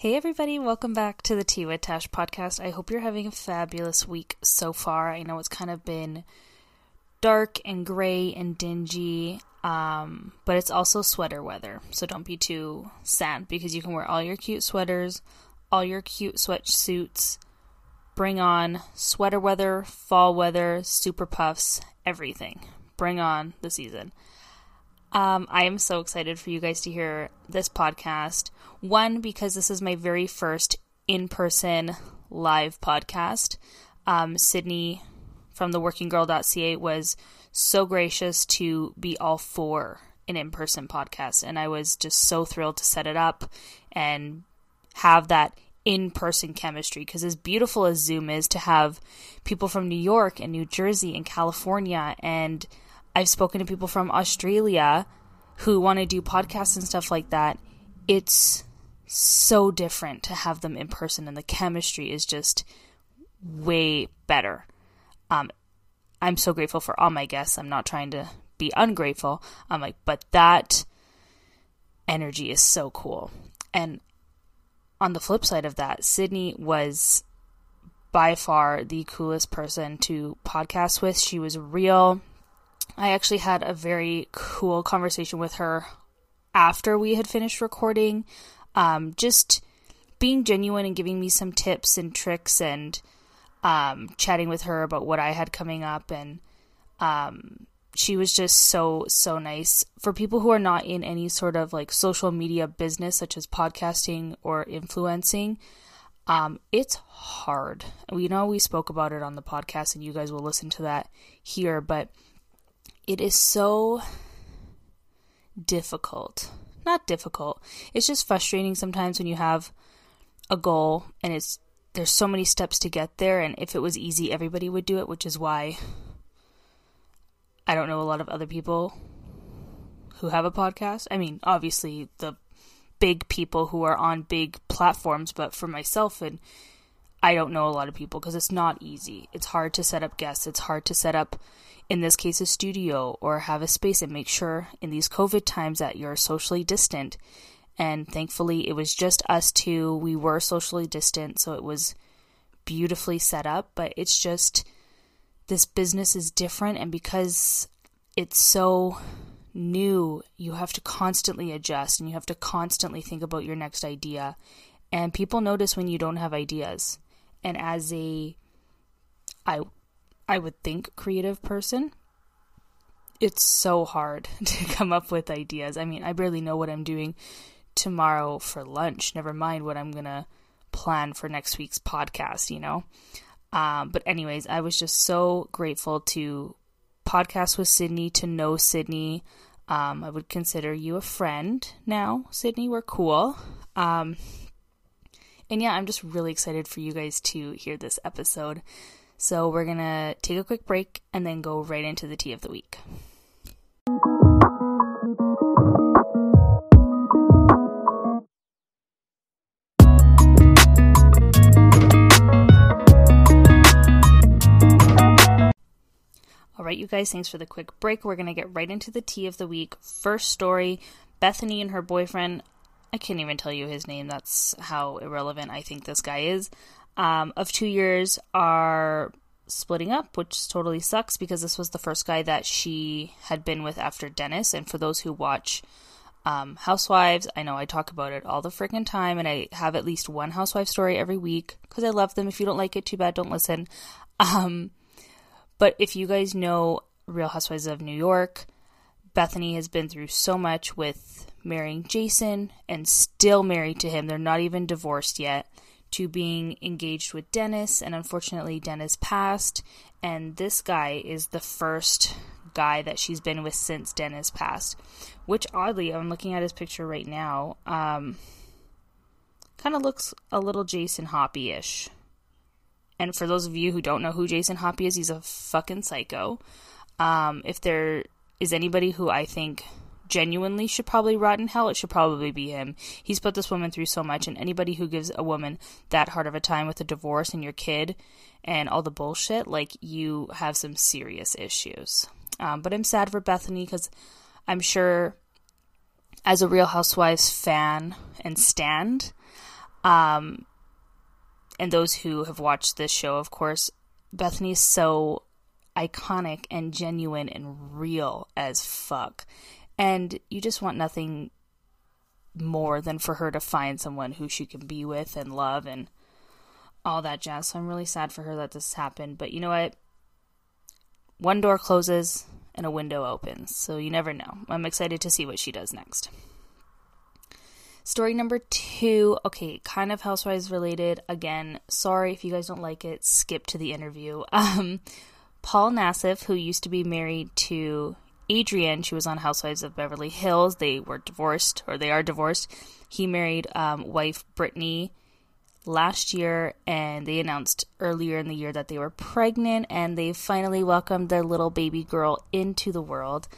Hey, everybody, welcome back to the Tea with Tash podcast. I hope you're having a fabulous week so far. I know it's kind of been dark and gray and dingy, um, but it's also sweater weather, so don't be too sad because you can wear all your cute sweaters, all your cute sweatsuits. Bring on sweater weather, fall weather, super puffs, everything. Bring on the season. Um, I am so excited for you guys to hear this podcast. One, because this is my very first in person live podcast. Um, Sydney from the workinggirl.ca was so gracious to be all for an in person podcast. And I was just so thrilled to set it up and have that in person chemistry. Because as beautiful as Zoom is, to have people from New York and New Jersey and California and I've spoken to people from Australia who want to do podcasts and stuff like that. It's so different to have them in person, and the chemistry is just way better. Um, I'm so grateful for all my guests. I'm not trying to be ungrateful. I'm like, but that energy is so cool. And on the flip side of that, Sydney was by far the coolest person to podcast with. She was real. I actually had a very cool conversation with her after we had finished recording. Um, just being genuine and giving me some tips and tricks and um, chatting with her about what I had coming up. And um, she was just so, so nice. For people who are not in any sort of like social media business, such as podcasting or influencing, um, it's hard. We know we spoke about it on the podcast, and you guys will listen to that here, but it is so difficult. Not difficult. It's just frustrating sometimes when you have a goal and it's there's so many steps to get there and if it was easy everybody would do it, which is why I don't know a lot of other people who have a podcast. I mean, obviously the big people who are on big platforms, but for myself and I don't know a lot of people because it's not easy. It's hard to set up guests. It's hard to set up in this case, a studio or have a space and make sure in these COVID times that you're socially distant. And thankfully, it was just us two. We were socially distant, so it was beautifully set up. But it's just this business is different, and because it's so new, you have to constantly adjust and you have to constantly think about your next idea. And people notice when you don't have ideas. And as a I I would think, creative person, it's so hard to come up with ideas. I mean, I barely know what I'm doing tomorrow for lunch, never mind what I'm going to plan for next week's podcast, you know? Um, but, anyways, I was just so grateful to podcast with Sydney, to know Sydney. Um, I would consider you a friend now, Sydney. We're cool. Um, and yeah, I'm just really excited for you guys to hear this episode. So we're going to take a quick break and then go right into the tea of the week. All right, you guys, thanks for the quick break. We're going to get right into the tea of the week. First story Bethenny and her boyfriend. I can't even tell you his name. That's how irrelevant I think this guy is um, of two years are splitting up, which totally sucks because this was the first guy that she had been with after Dennis. And for those who watch um, Housewives, I know I talk about it all the freaking time, and I have at least one housewife story every week because I love them. If you don't like it, too bad, don't listen. Um, but if you guys know Real Housewives of New York, Bethenny has been through so much with marrying Jason and still married to him. They're not even divorced yet to being engaged with Dennis, and unfortunately, Dennis passed. And this guy is the first guy that she's been with since Dennis passed. Which, oddly, I'm looking at his picture right now, um, kind of looks a little Jason Hoppy ish. And for those of you who don't know who Jason Hoppy is, he's a fucking psycho. Um, if there is anybody who I think genuinely should probably rot in hell, it should probably be him. He's put this woman through so much, and anybody who gives a woman that hard of a time with a divorce and your kid and all the bullshit, like you have some serious issues. Um, but I'm sad for Bethenny because I'm sure, as a Real Housewives fan and stand, Um, and those who have watched this show, of course, Bethenny is so iconic and genuine and real as fuck. And you just want nothing more than for her to find someone who she can be with and love and all that jazz. So I'm really sad for her that this happened. But you know what? One door closes and a window opens. So you never know. I'm excited to see what she does next. Story number two, okay, kind of housewives related. Again, sorry if you guys don't like it, skip to the interview. Um, Paul Nassif, who used to be married to Adrienne, she was on Housewives of Beverly Hills. They were divorced, or they are divorced. He married um, wife Brittany last year, and they announced earlier in the year that they were pregnant, and they finally welcomed their little baby girl into the world.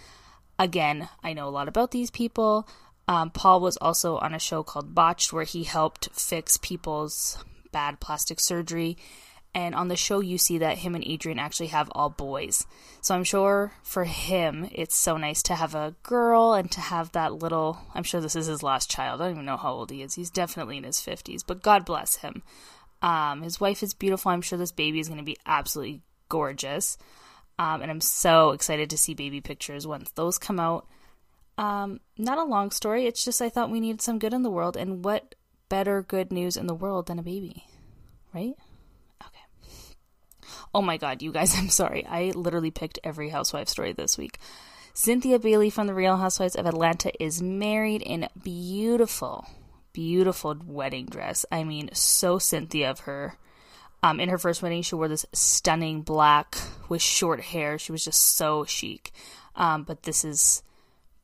Again, I know a lot about these people. Um, Paul was also on a show called Botched, where he helped fix people's bad plastic surgery and on the show, you see that him and Adrienne actually have all boys. So I'm sure for him, it's so nice to have a girl and to have that little. I'm sure this is his last child. I don't even know how old he is. He's definitely in his 50s, but God bless him. Um, his wife is beautiful. I'm sure this baby is going to be absolutely gorgeous. Um, and I'm so excited to see baby pictures once those come out. Um, not a long story. It's just I thought we needed some good in the world, and what better good news in the world than a baby, right? Oh my god, you guys, I'm sorry. I literally picked every housewife story this week. Cynthia Bailey from The Real Housewives of Atlanta is married in beautiful, beautiful wedding dress. I mean, so Cynthia of her. Um, in her first wedding, she wore this stunning black with short hair. She was just so chic. Um, but this is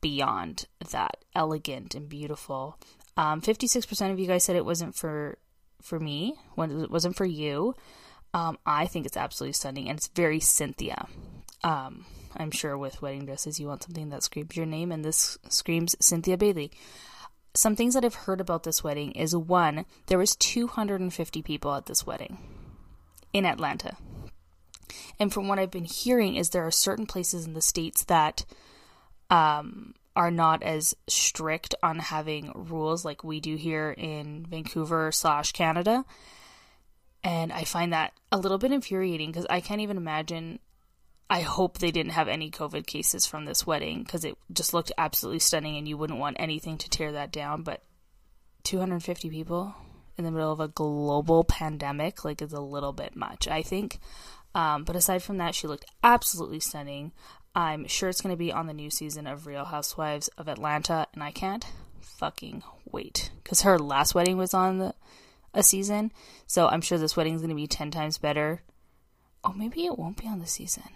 beyond that, elegant and beautiful. Um, 56% of you guys said it wasn't for for me, when it wasn't for you. Um, I think it's absolutely stunning, and it's very Cynthia. Um, I'm sure with wedding dresses, you want something that screams your name, and this screams Cynthia Bailey. Some things that I've heard about this wedding is one, there was 250 people at this wedding in Atlanta. And from what I've been hearing is there are certain places in the states that um, are not as strict on having rules like we do here in Vancouver slash Canada. And I find that a little bit infuriating because I can't even imagine. I hope they didn't have any COVID cases from this wedding because it just looked absolutely stunning and you wouldn't want anything to tear that down. But 250 people in the middle of a global pandemic, like, is a little bit much, I think. Um, but aside from that, she looked absolutely stunning. I'm sure it's going to be on the new season of Real Housewives of Atlanta, and I can't fucking wait because her last wedding was on the a season. So I'm sure this wedding is going to be 10 times better. Oh, maybe it won't be on the season.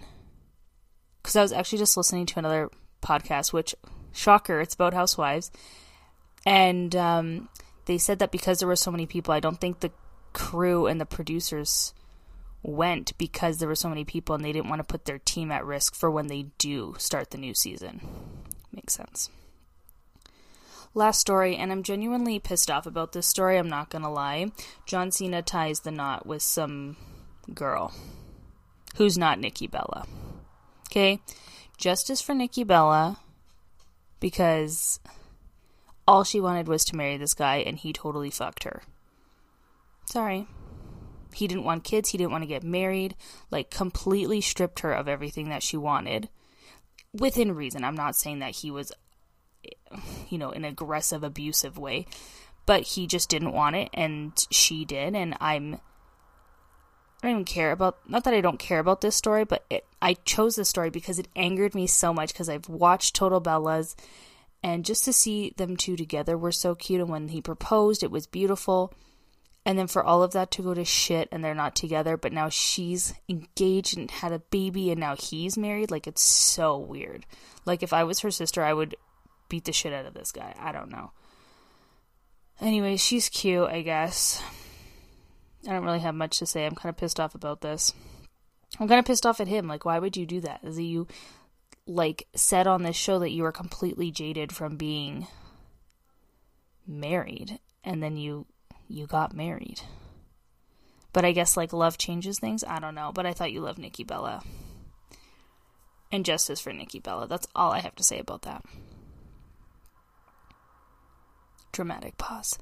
Because I was actually just listening to another podcast, which, shocker, it's about housewives. And um, they said that because there were so many people, I don't think the crew and the producers went because there were so many people and they didn't want to put their team at risk for when they do start the new season. Makes sense. Last story, and I'm genuinely pissed off about this story, I'm not gonna lie. John Cena ties the knot with some girl who's not Nikki Bella. Okay? Justice for Nikki Bella because all she wanted was to marry this guy and he totally fucked her. Sorry. He didn't want kids, he didn't want to get married, like completely stripped her of everything that she wanted. Within reason. I'm not saying that he was you know, an aggressive, abusive way. But he just didn't want it, and she did, and I'm. I don't even care about. Not that I don't care about this story, but it, I chose this story because it angered me so much because I've watched Total Bellas, and just to see them two together were so cute. And when he proposed, it was beautiful. And then for all of that to go to shit and they're not together, but now she's engaged and had a baby and now he's married, like it's so weird. Like if I was her sister, I would beat the shit out of this guy. I don't know. Anyway, she's cute, I guess. I don't really have much to say. I'm kind of pissed off about this. I'm kind of pissed off at him. Like, why would you do that? Is you like said on this show that you were completely jaded from being married, and then you you got married. But I guess like love changes things. I don't know. But I thought you loved Nikki Bella. And justice for Nikki Bella. That's all I have to say about that dramatic pause.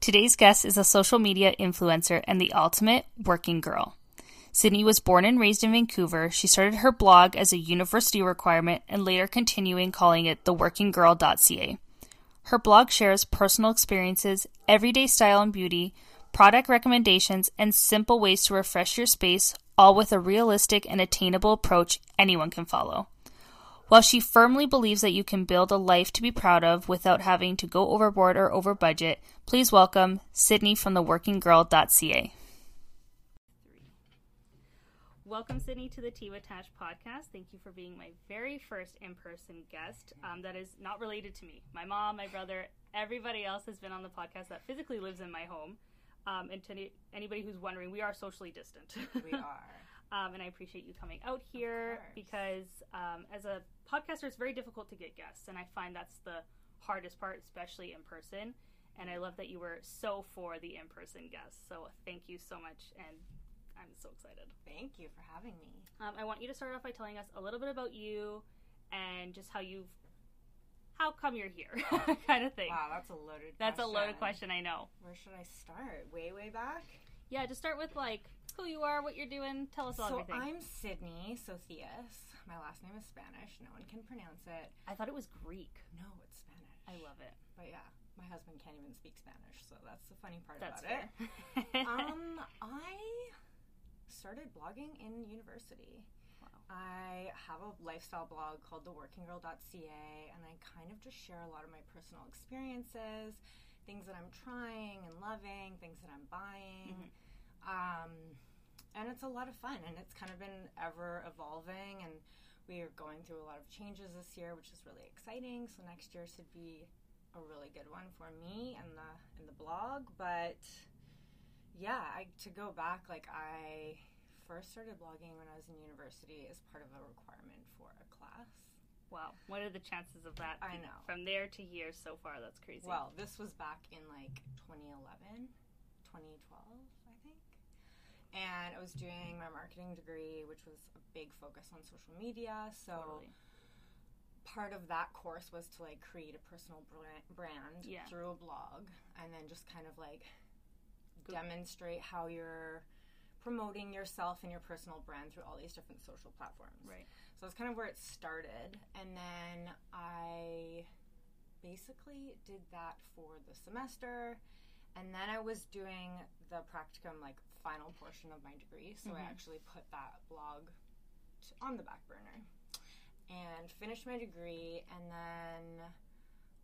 Today's guest is a social media influencer and the ultimate working girl. Sydney was born and raised in Vancouver. She started her blog as a university requirement and later continuing calling it theworkinggirl.ca. Her blog shares personal experiences, everyday style and beauty, product recommendations, and simple ways to refresh your space, all with a realistic and attainable approach anyone can follow. While she firmly believes that you can build a life to be proud of without having to go overboard or over budget, please welcome Sydney from theworkinggirl.ca. Welcome, Sydney, to the Tea with Tash podcast. Thank you for being my very first in person guest um, that is not related to me. My mom, my brother, everybody else has been on the podcast that physically lives in my home. Um, and to any, anybody who's wondering, we are socially distant. We are. Um, and I appreciate you coming out here because um, as a podcaster, it's very difficult to get guests. And I find that's the hardest part, especially in person. And I love that you were so for the in person guests. So thank you so much. And I'm so excited. Thank you for having me. Um, I want you to start off by telling us a little bit about you and just how you've, how come you're here, kind of thing. Wow, that's a loaded. That's a loaded question, I know. Where should I start? Way, way back. Yeah, just start with like who you are, what you're doing. Tell us all so everything. I'm Sydney Socias. My last name is Spanish. No one can pronounce it. I thought it was Greek. No, it's Spanish. I love it. But yeah, my husband can't even speak Spanish, so that's the funny part That's about fair. it. um, I started blogging in university. Wow. I have a lifestyle blog called theworkinggirl.ca, and I kind of just share a lot of my personal experiences, things that I'm trying and loving, things that I'm buying. Um, and it's a lot of fun, and it's kind of been ever evolving, and we are going through a lot of changes this year, which is really exciting. So next year should be a really good one for me and the and the blog. But yeah, I, to go back, like I first started blogging when I was in university as part of a requirement for a class. wow. What are the chances of that? I know. From there to here so far, that's crazy. Well, this was back in like 2011, 2012, I think. And I was doing my marketing degree, which was a big focus on social media. So totally. part of that course was to like create a personal brand, Yeah. through a blog and then just kind of like Good. demonstrate how you're promoting yourself and your personal brand through all these different social platforms. Right. So that's kind of where it started. And then I basically did that for the semester. And then I was doing the practicum, like final portion of my degree. So I Mhm. actually put that blog on the back burner and finished my degree. And then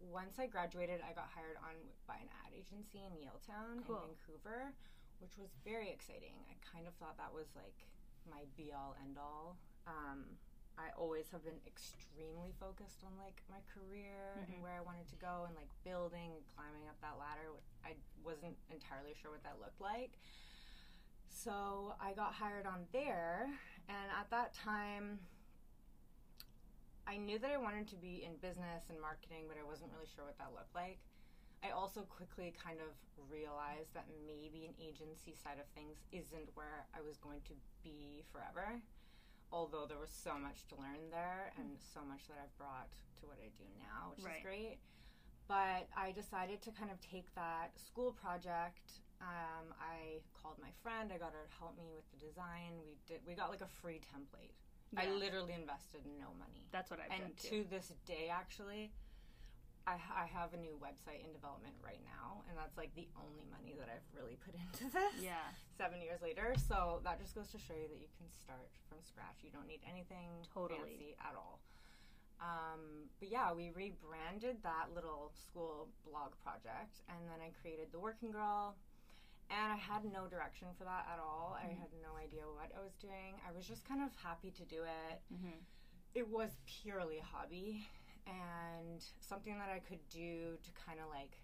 once I graduated, I got hired on by an ad agency in Yaletown Cool. in Vancouver, which was very exciting. I kind of thought that was like my be all end all. Um, I always have been extremely focused on like my career Mhm. and where I wanted to go and like building and climbing up that ladder. I wasn't entirely sure what that looked like. So I got hired on there, and at that time, I knew that I wanted to be in business and marketing, but I wasn't really sure what that looked like. I also quickly kind of realized that maybe an agency side of things isn't where I was going to be forever. Although there was so much to learn there and so much that I've brought to what I do now, which Right. is great. But I decided to kind of take that school project. Um, I called my friend. I got her to help me with the design. We did. We got like a free template. I literally invested no money. That's what I've done and too. to this day, actually, I, I have a new website in development right now, and that's like the only money that I've really put into this. Yeah. Seven years later, so that just goes to show you that you can start from scratch. You don't need anything Totally. fancy at all. Um, but yeah, we rebranded that little school blog project, and then I created the Working Girl. And I had no direction for that at all. I Mhm. had no idea what I was doing. I was just kind of happy to do it Mm-hmm. it was purely a hobby and something that I could do to kind of like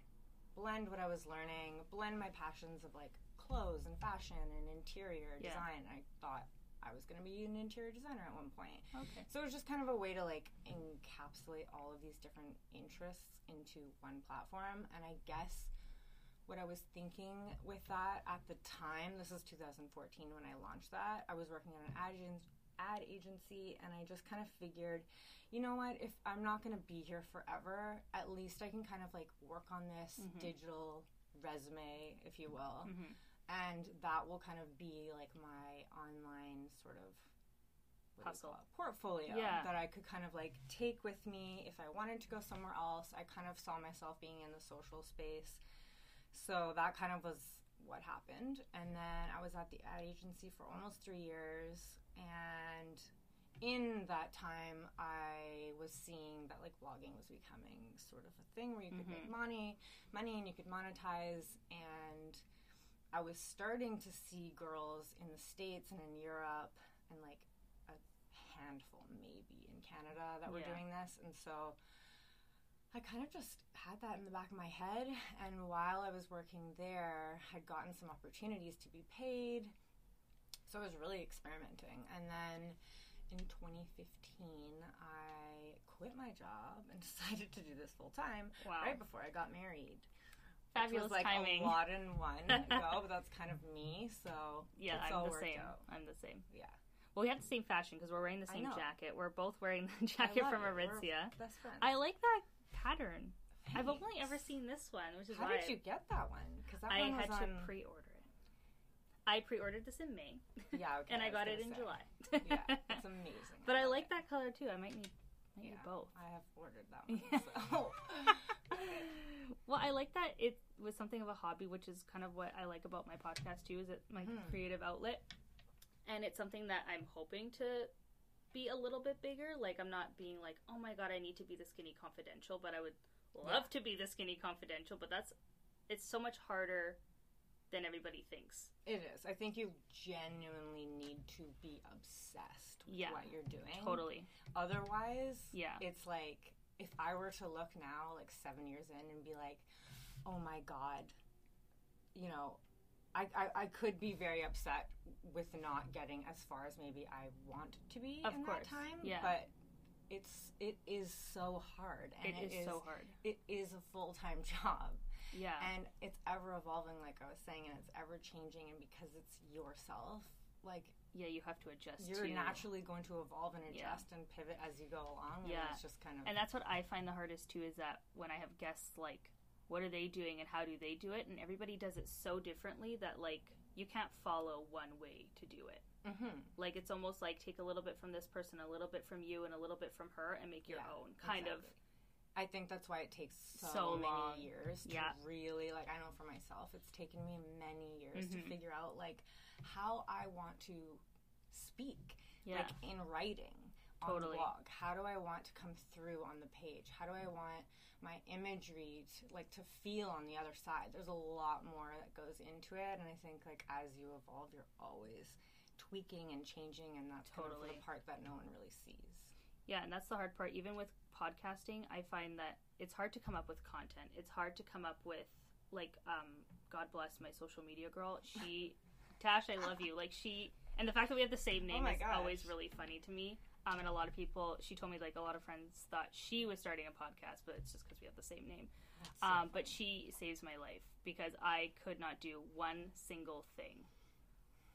blend what I was learning, blend my passions of like clothes and fashion and interior Yeah. design. I thought I was going to be an interior designer at one point. Okay. So it was just kind of a way to like encapsulate all of these different interests into one platform. And I guess what I was thinking with that at the time, this is 2014 when I launched that, I was working at an ad, ad agency and I just kind of figured, you know what, if I'm not going to be here forever, at least I can kind of like work on this Mm-hmm. digital resume, if you will. And that will kind of be like my online sort of what do you Hustle. portfolio Yeah. that I could kind of like take with me if I wanted to go somewhere else. I kind of saw myself being in the social space. So that kind of was what happened. And then I was at the ad agency for almost three years. And in that time, I was seeing that like blogging was becoming sort of a thing where you could make mm-hmm. money, money, and you could monetize. And I was starting to see girls in the States and in Europe and like a handful maybe in Canada that were Yeah. doing this. And so I kind of just had that in the back of my head. And while I was working there, had gotten some opportunities to be paid. So I was really experimenting. And then in 2015, I quit my job and decided to do this full time Wow. right before I got married. Fabulous Which was like timing. a lot in one go, but that's kind of me. So Yeah, I'm the same. out. I'm the same. Yeah, Well, we have the same fashion because we're wearing the same jacket. We're both wearing the jacket from Aritzia. best friends. I like that. I've only ever seen this one, which is How why did you get that one? Because that I one had was to on. pre-order it. I pre-ordered this in May. Yeah, okay, and I I got it in say. July. yeah, it's amazing. but I love like it. that color too. I might need, Yeah, both. I have ordered that one. So. Well, I like that it was something of a hobby, which is kind of what I like about my podcast too. Is it my Hmm. creative outlet, and it's something that I'm hoping to be a little bit bigger. Like I'm not being like, oh my god, I need to be the skinny confidential, but I would love Yeah. to be the skinny confidential. But that's it's so much harder than everybody thinks. It is. I think you genuinely need to be obsessed with Yeah, what you're doing. Totally. Otherwise, Yeah. it's like if I were to look now, like seven years in, and be like, "Oh my god," you know, I, I, I could be very upset with not getting as far as maybe I want to be Of in course, that time. yeah. But it's it is so hard, and It is so hard. It is a full time job. Yeah. and it's ever evolving like i was saying and it's ever changing and because it's yourself like yeah, you have to adjust. you're to, naturally going to evolve and Yeah. adjust and pivot as you go along Yeah. it's just kind of And that's what I find the hardest too is that when I have guests like what are they doing and how do they do it and everybody does it so differently that like you can't follow one way to do it. Mhm. Like it's almost like take a little bit from this person, a little bit from you and a little bit from her and make your Yeah, own kind of i think that's why it takes so, So many long. years to Yeah. really like i know for myself it's taken me many years Mm-hmm. to figure out like how i want to speak Yeah. like in writing on Totally. the blog how do i want to come through on the page how do i want my imagery to like to feel on the other side there's a lot more that goes into it and i think like as you evolve you're always tweaking and changing and that's kind of the part that no one really sees Yeah, and that's the hard part. Even with podcasting, I find that it's hard to come up with content. It's hard to come up with like um God bless my social media girl. She Tash, I love you. Like she and the fact that we have the same name Oh is gosh. always really funny to me. Um, and a lot of people, she told me like a lot of friends thought she was starting a podcast, but it's just because we have the same name. so um, but she saves my life because I could not do one single thing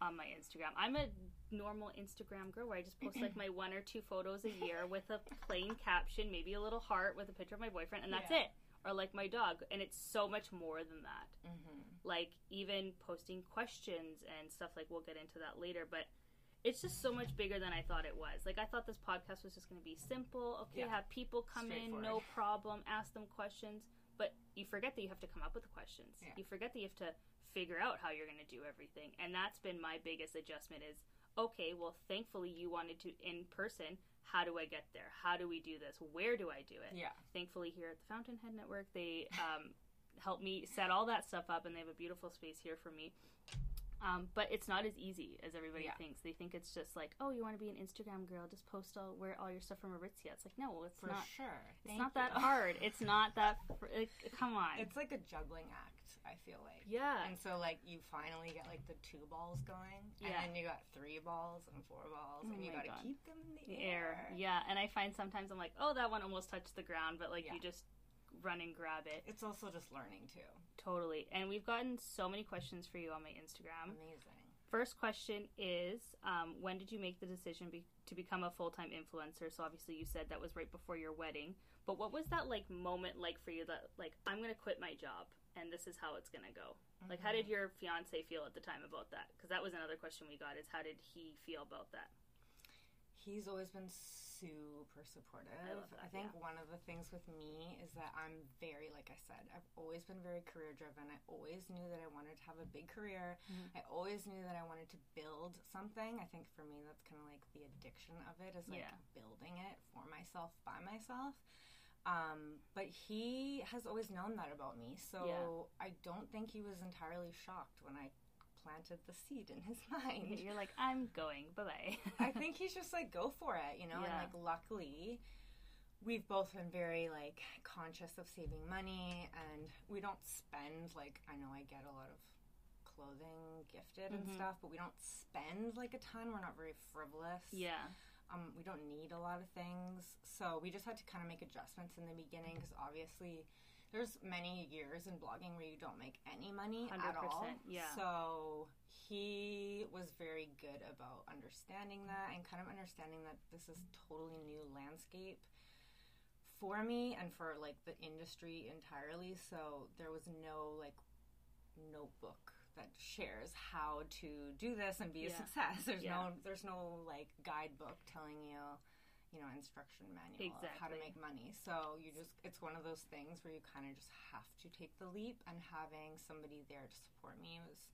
on my Instagram. I'm a normal Instagram girl where I just post like my one or two photos a year with a plain caption, maybe a little heart with a picture of my boyfriend, and that's Yeah. it. Or like my dog, and it's so much more than that. Mm-hmm. Like even posting questions and stuff. Like we'll get into that later, but it's just so much bigger than I thought it was. Like I thought this podcast was just going to be simple. Okay, Yeah. have people come in, no problem, ask them questions. But you forget that you have to come up with the questions. Yeah. You forget that you have to figure out how you're going to do everything. And that's been my biggest adjustment is okay, well thankfully you wanted to in person. How do I get there? How do we do this? Where do I do it? Yeah. Thankfully here at the Fountainhead Network, they um, help me set all that stuff up and they have a beautiful space here for me. Um, but it's not as easy as everybody Yeah. thinks. They think it's just like, oh, you want to be an Instagram girl, just post all wear all your stuff from Aritzia. It's like, no, it's for not. sure It's not that hard. It's not that. Fr- like, come on. it's like a juggling act i feel like yeah. and so like you finally get like the two balls going Yeah. and then you got three balls and four balls and you got to keep them in the, the air, air. Yeah, and I find sometimes I'm like, oh, that one almost touched the ground, but like Yeah. you just run and grab it. it's also just learning too Totally. And we've gotten so many questions for you on my Instagram. amazing First question is um, When did you make the decision be- to become a full time influencer? So, obviously, you said that was right before your wedding. But what was that like moment like for you that, like, I'm going to quit my job and this is how it's going to go? Mm-hmm. Like, how did your fiance feel at the time about that? Because that was another question we got is how did he feel about that? he's always been super supportive. I, that, I think yeah. one of the things with me is that I'm very, like I said, I've always been very career driven. I always knew that I wanted to have a big career. Mm-hmm. I always knew that I wanted to build something. I think for me, that's kind of like the addiction of it is like yeah. building it for myself by myself. Um, but he has always known that about me. So yeah. I don't think he was entirely shocked when I planted the seed in his mind. You're like, I'm going. Bye bye. I think he's just like, go for it, you know? Yeah. And like, luckily, we've both been very like conscious of saving money and we don't spend like, I know I get a lot of clothing gifted mm-hmm. and stuff, but we don't spend like a ton. We're not very frivolous. Yeah. Um, we don't need a lot of things. So we just had to kind of make adjustments in the beginning because obviously there's many years in blogging where you don't make any money at all. Yeah. So he was very good about understanding that and kind of understanding that this is totally new landscape for me and for like the industry entirely. So there was no like notebook that shares how to do this and be a success. There's yeah. no there's no like guidebook telling you you know instruction manual exactly. of how to make money. So you just it's one of those things where you kind of just have to take the leap and having somebody there to support me was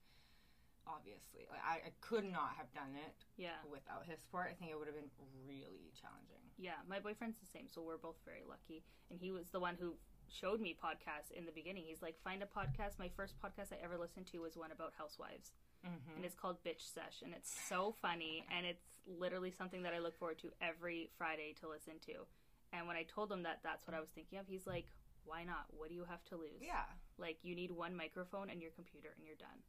obviously like, I, I could not have done it yeah. without his support. I think it would have been really challenging. Yeah my boyfriend's the same so we're both very lucky. And he was the one who showed me podcasts in the beginning. He's like find a podcast. My first podcast i ever listened to was one about housewives. Mm-hmm. and it's called Bitch Sesh, and it's so funny, and it's literally something that I look forward to every Friday to listen to. And when I told him that that's what I was thinking of, he's like, "Why not? What do you have to lose? Yeah, like you need one microphone and your computer, and you're done."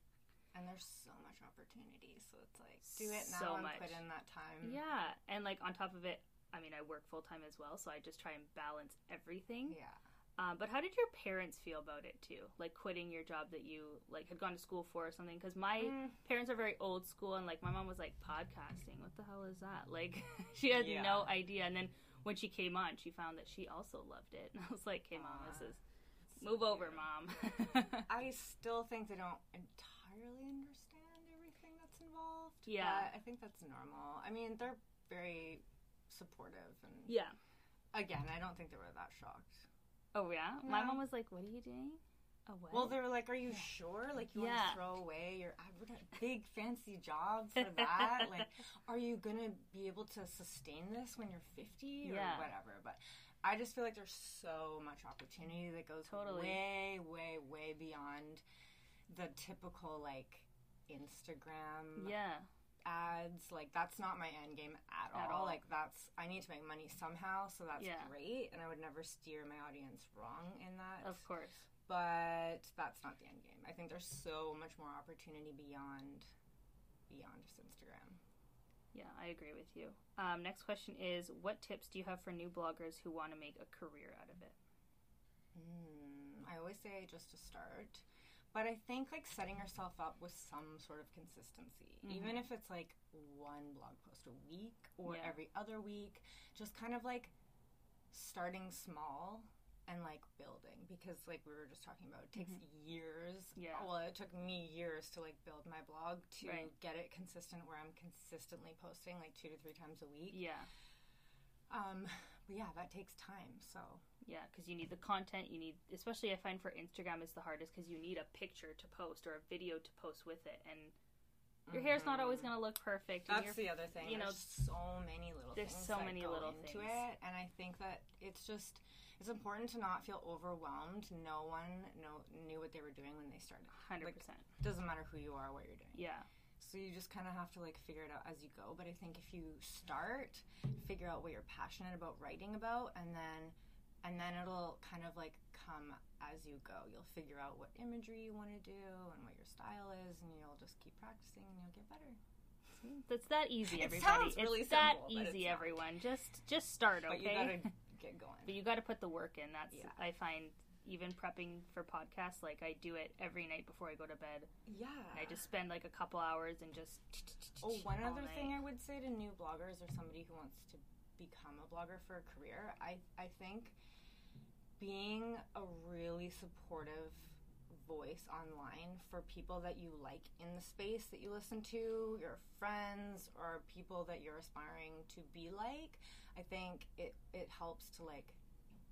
And there's so much opportunity, so it's like do it now so and much. put in that time. Yeah, and like on top of it, I mean, I work full time as well, so I just try and balance everything. Yeah. Um, but how did your parents feel about it too? Like quitting your job that you like had gone to school for or something? Because my mm. parents are very old school, and like my mom was like podcasting. What the hell is that? Like she had yeah. no idea. And then when she came on, she found that she also loved it, and I was like, "Okay, mom, this is so move over, mom." I still think they don't entirely understand everything that's involved. Yeah, I think that's normal. I mean, they're very supportive and yeah. Again, I don't think they were that shocked. Oh yeah? My mom was like, "What are you doing?" What? Well, they were like, "Are you sure? Like, you yeah. want to throw away your big fancy job for that? like, are you gonna be able to sustain this when you're 50 or yeah. whatever?" But I just feel like there's so much opportunity that goes totally. way, way, way beyond the typical like Instagram. Yeah ads. Like that's not my end game at, at all. all. Like that's I need to make money somehow, so that's yeah. great. And I would never steer my audience wrong in that. Of course. But that's not the end game. I think there's so much more opportunity beyond beyond just Instagram. Yeah, I agree with you. Um, next question is What tips do you have for new bloggers who want to make a career out of it? Mm, I always say just to start. But I think like setting yourself up with some sort of consistency, mm-hmm. even if it's like one blog post a week or yeah. every other week, just kind of like starting small and like building because like we were just talking about it takes mm-hmm. years yeah well it took me years to like build my blog to right. get it consistent where i'm consistently posting like two to three times a week yeah um, but yeah, that takes time. So yeah, because you need the content. You need, especially I find for Instagram is the hardest because you need a picture to post or a video to post with it, and your mm-hmm. hair's not always going to look perfect. That's the other thing. You know, there's so many little. There's so many little into things. it, and I think that it's just it's important to not feel overwhelmed. No one know, knew what they were doing when they started. Hundred like, percent. Doesn't matter who you are, what you're doing. Yeah. So you just kind of have to like figure it out as you go. But I think if you start, figure out what you're passionate about writing about, and then and then it'll kind of like come as you go. You'll figure out what imagery you want to do and what your style is, and you'll just keep practicing, and you'll get better. That's that easy, everybody. It really it's simple, that easy, everyone. Just just start, okay? But you gotta get going. but you got to put the work in. That's yeah. I find even prepping for podcasts, like I do it every night before I go to bed. Yeah. And I just spend like a couple hours and just. Oh, one other night. thing I would say to new bloggers or somebody who wants to become a blogger for a career, I I think being a really supportive voice online for people that you like in the space that you listen to, your friends or people that you're aspiring to be like, I think it it helps to like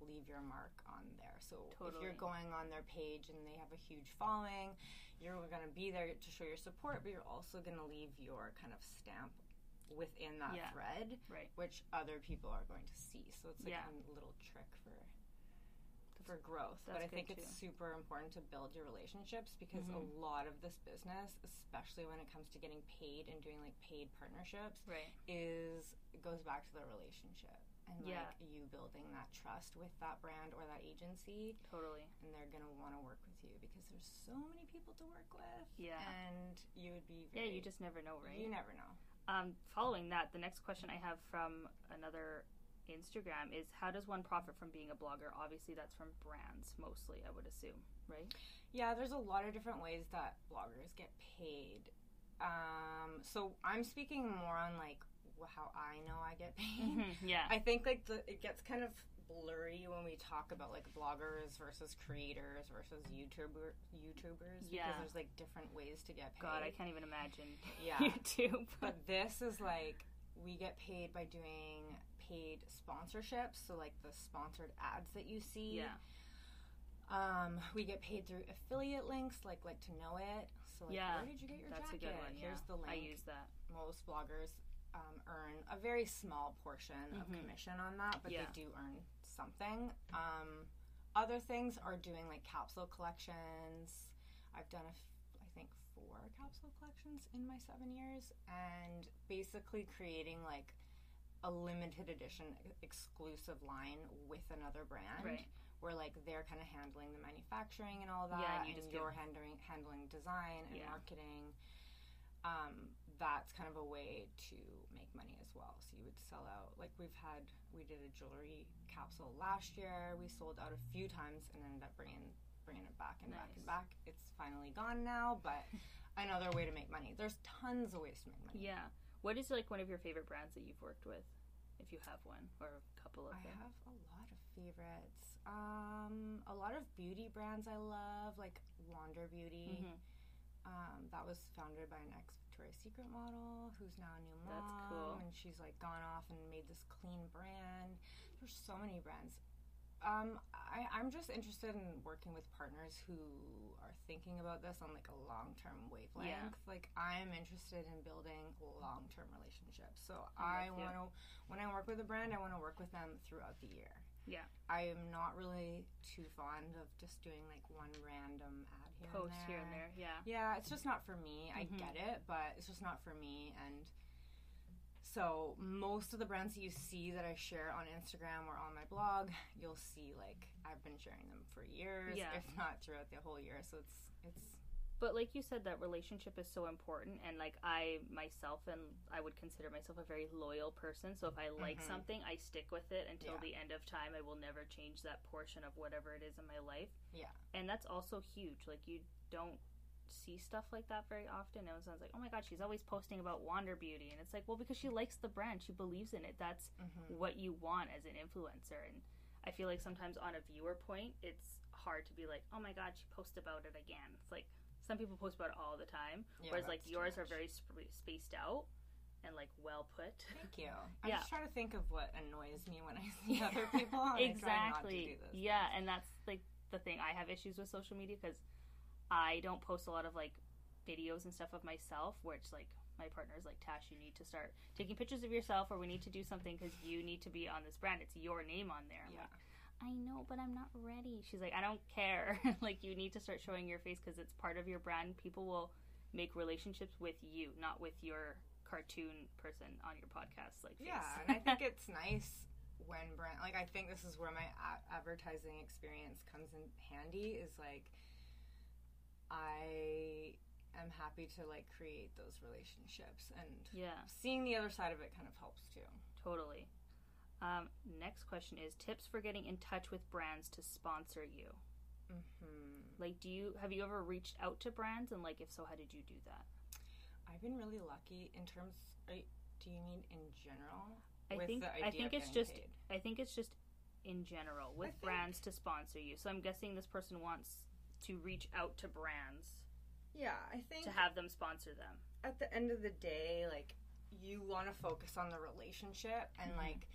leave your mark on there. So if you're going on their page and they have a huge following, you're going to be there to show your support, but you're also going to leave your kind of stamp within that Yeah. thread, Right. which other people are going to see. So it's like Yeah. a little trick for for growth. But I think good it's super important to build your relationships because Mhm. a lot of this business, especially when it comes to getting paid and doing like paid partnerships, Right. is goes back to the relationship and Yeah. like you building that trust with that brand or that agency Totally. and they're gonna want to work with you because there's so many people to work with Yeah. and you would be Yeah, you just never know, right? you never know Um, following that, the next question I have from another Instagram is how does one profit from being a blogger? Obviously, that's from brands mostly, I would assume, right? yeah there's a lot of different ways that bloggers get paid um, so i'm speaking more on like how i know i get paid yeah. I think like the it gets kind of blurry when we talk about like bloggers versus creators versus YouTuber YouTubers Yeah. because there's like different ways to get paid. God, I can't even imagine Yeah. YouTube. But this is like we get paid by doing paid sponsorships, so like the sponsored ads that you see. yeah. Um, we get paid through affiliate links, like like to know it. So like, Yeah. where did you get your That's jacket? a good one. Yeah. Here's the link I use that. most bloggers um, earn a very small portion of commission on that, but Mm-hmm. Yeah. they do earn something. Um, other things are doing like capsule collections. I've done a, f- I think four capsule collections in my seven years, and basically creating like a limited edition exclusive line with another brand. Right. Where like they're kind of handling the manufacturing and all that, Yeah, and you and just you're handling handling design and Yeah. marketing um, that's kind of a way to make money as well. So you would sell out. Like we've had, we did a jewelry capsule last year. We sold out a few times and ended up bringing bringing it back and back and back. It's finally gone now, but another way to make money. There's tons of ways to make money. Yeah. What is like one of your favorite brands that you've worked with, if you have one or a couple of I them? I have a lot of favorites. Um, a lot of beauty brands I love, like Wander Beauty. Mhm. Um, that was founded by an ex Victoria's Secret model who's now a new mom. That's cool. And she's like gone off and made this clean brand. There's so many brands. Um, I, I'm just interested in working with partners who are thinking about this on like a long term wavelength. Yeah. Like I'm interested in building long term relationships. So I want to, when I work with a brand, I want to work with them throughout the year. Yeah. I am not really too fond of just doing like one random ad here Post and here and there. Yeah. yeah, it's just not for me. I Mhm. get it, but it's just not for me. And so most of the brands that you see that I share on Instagram or on my blog, you'll see like I've been sharing them for years, Yeah. if not throughout the whole year. So it's it's But like you said, that relationship is so important, and like I myself and I would consider myself a very loyal person. So if I like Mhm. something, I stick with it until Yeah. the end of time. I will never change that portion of whatever it is in my life. yeah. and that's also huge. Like you don't see stuff like that very often. And someone's like, "Oh my god, she's always posting about Wander Beauty," and it's like, well, because she likes the brand, she believes in it. That's Mhm. what you want as an influencer. And I feel like sometimes on a viewer point, it's hard to be like, "Oh my god, she posts about it again." It's like some people post about it all the time, Yeah, whereas like yours are very sp- spaced out and like well put. Thank you. I Yeah. just try to think of what annoys me when I see other people. And I try not to exactly. Yeah, things. and that's like the thing. I have issues with social media because I don't post a lot of like videos and stuff of myself, where it's like my partner's like, Tash, you need to start taking pictures of yourself, or we need to do something because you need to be on this brand. It's your name on there. I'm Yeah. like, I know, but I'm not ready. She's like, I don't care. like, you need to start showing your face because it's part of your brand. People will make relationships with you, not with your cartoon person on your podcast. Like, face. Yeah, and I think it's nice when brand like I think this is where my a- advertising experience comes in handy is like I am happy to like create those relationships and yeah. seeing the other side of it kind of helps too. Totally. Um, next question is tips for getting in touch with brands to sponsor you. hmm Like, do you have you ever reached out to brands, and like, if so, how did you do that? I've been really lucky in terms. You- do you mean in general? I think I think it's just paid? I think it's just in general with brands to sponsor you. So I'm guessing this person wants to reach out to brands Yeah, I think to have them sponsor them. at the end of the day, like you want to focus on the relationship and Mm-hmm. like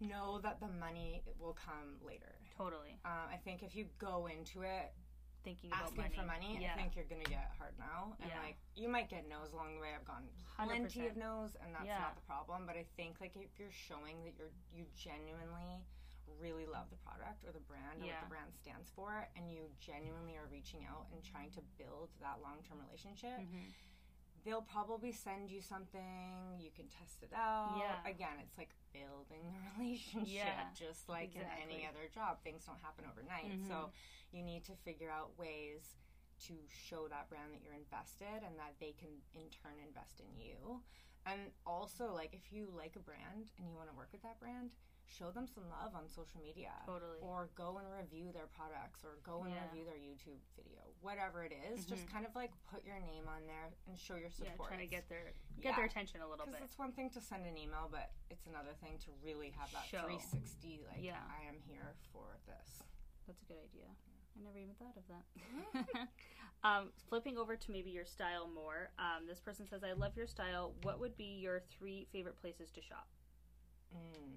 know that the money will come later. Totally Um, I think if you go into it thinking about asking money. for money, Yeah. I think you're gonna get hard now. And Yeah. like you might get no's along the way. I've gotten plenty 100%. of no's, and that's Yeah. not the problem. But I think like if you're showing that you're you genuinely really love the product or the brand or Yeah. what the brand stands for, and you genuinely are reaching out and trying to build that long term relationship. Mm-hmm. They'll probably send you something. You can test it out. Yeah. Again, it's like building the relationship, Yeah. just like in Exactly. Mm-hmm. any other job. Things don't happen overnight. So you need to figure out ways to show that brand that you're invested and that they can in turn invest in you. And also, like, if you like a brand and you want to work with that brand, show them some love on social media. Totally. Or go and review their products or go and Yeah. review their YouTube video. Whatever it is, just kind of like put your name on there and show your support. Yeah, trying to get their get Yeah. their attention a little bit. Because it's one thing to send an email, but it's another thing to really have that Show. 360. Like, Yeah. I am here for this. That's a good idea. I never even thought of that. um, flipping over to maybe your style more. Um, this person says, "I love your style. What would be your three favorite places to shop?" Mm,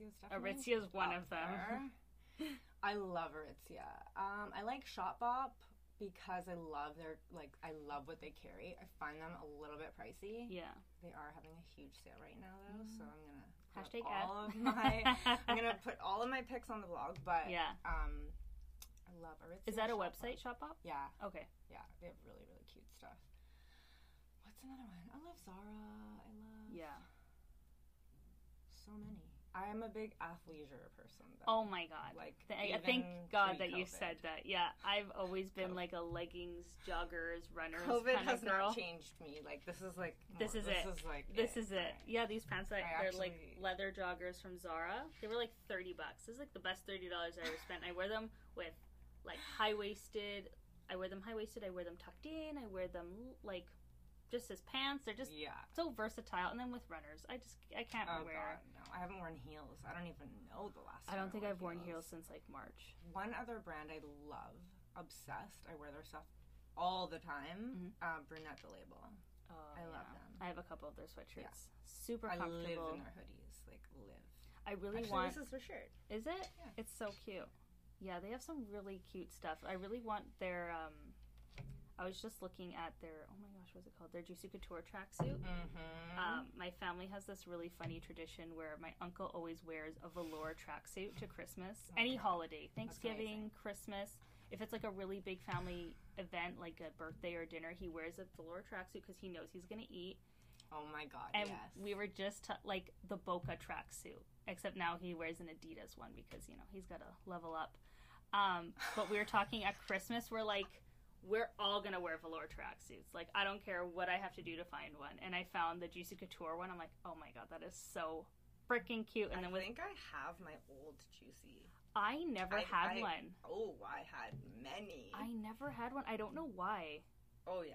is definitely Aritzia's one of them. I love Aritzia. Um, I like Shopbop because I love their like I love what they carry. I find them a little bit pricey. Yeah. They are having a huge sale right now though, so I'm gonna Hashtag all ad. of my I'm gonna put all of my pics on the blog. But Yeah. um, I love Aritzia. Is that a website, Shopbop? Yeah, Okay. yeah, they have really really cute stuff. What's another one? I love Zara. I love Yeah. So many. I am a big athleisure person. Though. Oh my god. Like, Th- I thank God that you said that. Yeah, I've always been like a leggings, joggers, runners COVID kind has of girl. not changed me. Like this is like This is this it. Is like This is it. Right. Yeah, these pants like I they're like leather joggers from Zara. They were like thirty bucks. This is like the best thirty dollars I ever spent. I wear them with like high waisted. I wear them high waisted. I wear them tucked in. I wear them like just his pants. They're just Yeah. so versatile. And then with runners, I just I can't Oh wear. god, no! I haven't worn heels. I don't even know the last. I don't think wore I've worn heels since like March. One other brand I love, obsessed. I wear their stuff all the time. Uh, Brunette the Label. Oh, I love them. I have a couple of their sweatshirts. Super comfortable. I live in their hoodies. Like live. I really Actually, want. this is their shirt. Is it? Yeah. It's so cute. Yeah, they have some really cute stuff. I really want their. um I was just looking at their. Oh my gosh, what's it called? Their Juicy Couture tracksuit. Mm-hmm. Um, my family has this really funny tradition where my uncle always wears a velour tracksuit to Christmas, any holiday, Thanksgiving. Christmas. If it's like a really big family event, like a birthday or dinner, he wears a velour tracksuit because he knows he's gonna eat. oh my god, And yes. we were just t- like the Boca tracksuit, except now he wears an Adidas one because you know he's got to level up. Um, but we were talking at Christmas. We're like, we're all gonna wear velour tracksuits. Like I don't care what I have to do to find one. And I found the Juicy Couture one. I'm like, oh my god, that is so freaking cute. And I then with think I have my old Juicy. I never I- had I- one. Oh, I had many. I never had one. I don't know why. oh yeah.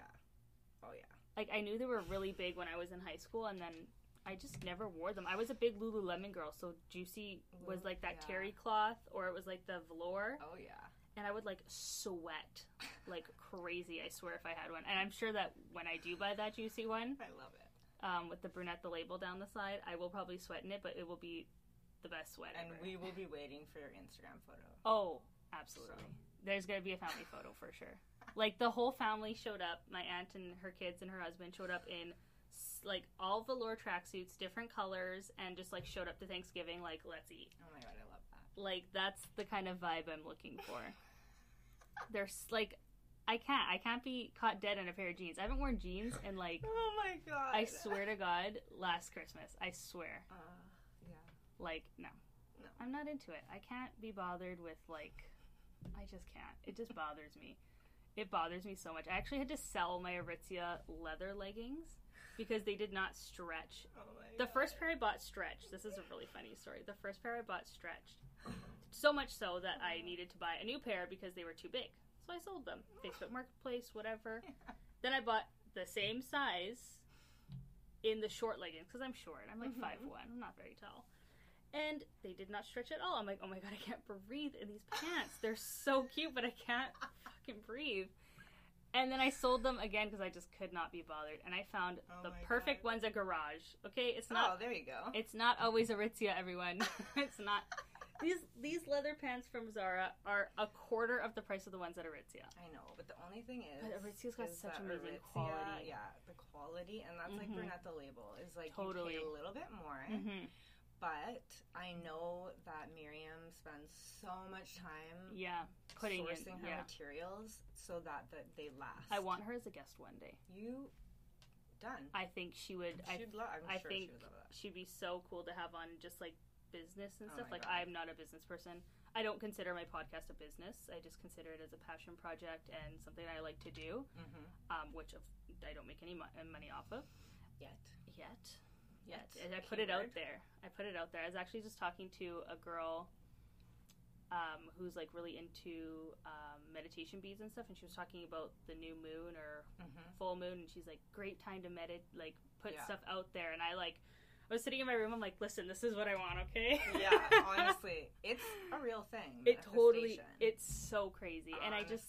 Oh yeah. like I knew they were really big when I was in high school, and then I just never wore them. I was a big Lululemon girl, so Juicy was like that yeah. terry cloth, or it was like the velour, Oh yeah. And I would like sweat like crazy. I swear if I had one, and I'm sure that when I do buy that Juicy one I love it. um, with the brunette the label down the side, I will probably sweat in it, but it will be the best sweat And ever. we will be waiting for your Instagram photo. Oh, absolutely. There's gonna be a family photo for sure. Like the whole family showed up. My aunt and her kids and her husband showed up in like all velour tracksuits, different colors, and just like showed up to Thanksgiving. Like, let's eat. Oh my god, I love that. Like that's the kind of vibe I'm looking for. There's like, I can't. I can't be caught dead in a pair of jeans. I haven't worn jeans in like. Oh my god. I swear to God, last Christmas. I swear. Uh, yeah. Like, no. No. I'm not into it. I can't be bothered with, like, I just can't. It just bothers me. It bothers me so much. I actually had to sell my Aritzia leather leggings because they did not stretch. Oh my The god. first pair I bought stretched. This is a really funny story. The first pair I bought stretched. So much so that I uh-huh. needed to buy a new pair because they were too big. So I sold them. Oh. Facebook Marketplace, whatever. Then I bought the same size in the short leggings because I'm short. I'm like mm-hmm. five one. I'm not very tall. And they did not stretch at all. I'm like, oh my god, I can't breathe in these pants. They're so cute, but I can't fucking breathe. And then I sold them again because I just could not be bothered. And I found Oh the perfect God. ones at Garage. Okay, it's not. Oh, there you go. It's not always Aritzia, everyone. it's not. These these leather pants from Zara are a quarter of the price of the ones at Aritzia. I know, but the only thing is, But Aritzia's got such amazing Aritzia- quality. Yeah, the quality, and that's like Mhm. the label is like Totally. you pay a little bit more, Mm-hmm. but I know that Miriam spends so much time Yeah, putting in. sourcing her Yeah, materials so that, that they last. I want her as a guest one day. you done. I think she would. I She'd love. I'm I sure think she would love that. she'd be so cool to have on just like business and Oh stuff. Like God. I'm not a business person. I don't consider my podcast a business. I just consider it as a passion project and something I like to do, Mm-hmm. um, which of, I don't make any mo- money off of Yet, yet. yet. And I put it out there. I put it out there. I was actually just talking to a girl um, who's like really into um, meditation beads and stuff, and she was talking about the new moon or Mhm. full moon, and she's like, "Great time to meditate, like put Yeah. stuff out there." And I like, I was sitting in my room. I'm like, "Listen, this is what I want, okay?" Yeah, honestly, it's a real thing. it totally, it's so crazy, and I just,